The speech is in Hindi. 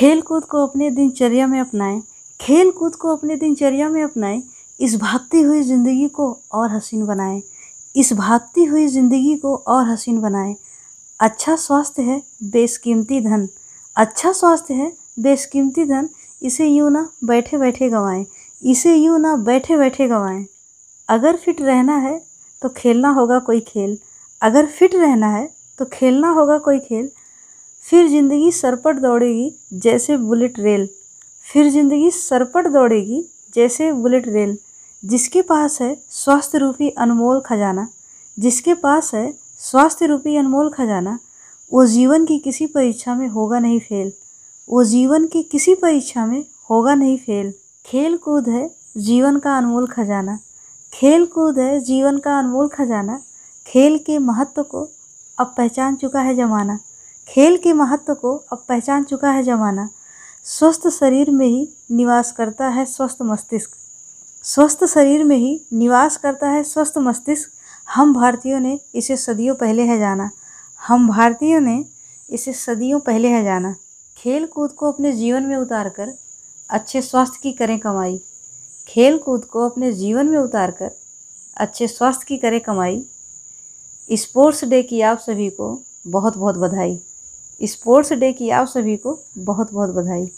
खेल कूद को अपने दिनचर्या में अपनाएँ खेल कूद को अपने दिनचर्या में अपनाएँ, इस भागती हुई ज़िंदगी को और हसीन बनाएँ, इस भागती हुई ज़िंदगी को और हसीन बनाएँ। अच्छा स्वास्थ्य है बेशकीमती धन। अच्छा स्वास्थ्य है बेशकीमती धन, इसे यूँ ना बैठे बैठे गंवाएँ, इसे यूँ ना बैठे बैठे गंवाएँ। अगर फिट रहना है तो खेलना होगा कोई खेल। अगर फिट रहना है तो खेलना होगा कोई खेल। फिर ज़िंदगी सरपट दौड़ेगी जैसे बुलेट रेल। फिर ज़िंदगी सरपट दौड़ेगी जैसे बुलेट रेल। जिसके पास है स्वास्थ्य रूपी अनमोल खजाना। जिसके पास है स्वास्थ्य रूपी अनमोल खजाना। वो जीवन की किसी परीक्षा में होगा नहीं फेल। वो जीवन की किसी परीक्षा में होगा नहीं फेल। खेल कूद है जीवन का अनमोल खजाना। खेल कूद है जीवन का अनमोल खजाना। खेल के महत्व को अब पहचान चुका है ज़माना। खेल के महत्व को अब पहचान चुका है ज़माना। स्वस्थ शरीर में ही निवास करता है स्वस्थ मस्तिष्क। स्वस्थ शरीर में ही निवास करता है स्वस्थ मस्तिष्क। हम भारतीयों ने इसे सदियों पहले है जाना। हम भारतीयों ने इसे सदियों पहले है जाना। खेल कूद को अपने जीवन में उतार कर अच्छे स्वास्थ्य की करें कमाई। खेल कूद को अपने जीवन में उतार कर अच्छे स्वास्थ्य की करें कमाई। स्पोर्ट्स डे की आप सभी को बहुत बहुत बधाई। स्पोर्ट्स डे की आप सभी को बहुत बहुत बधाई।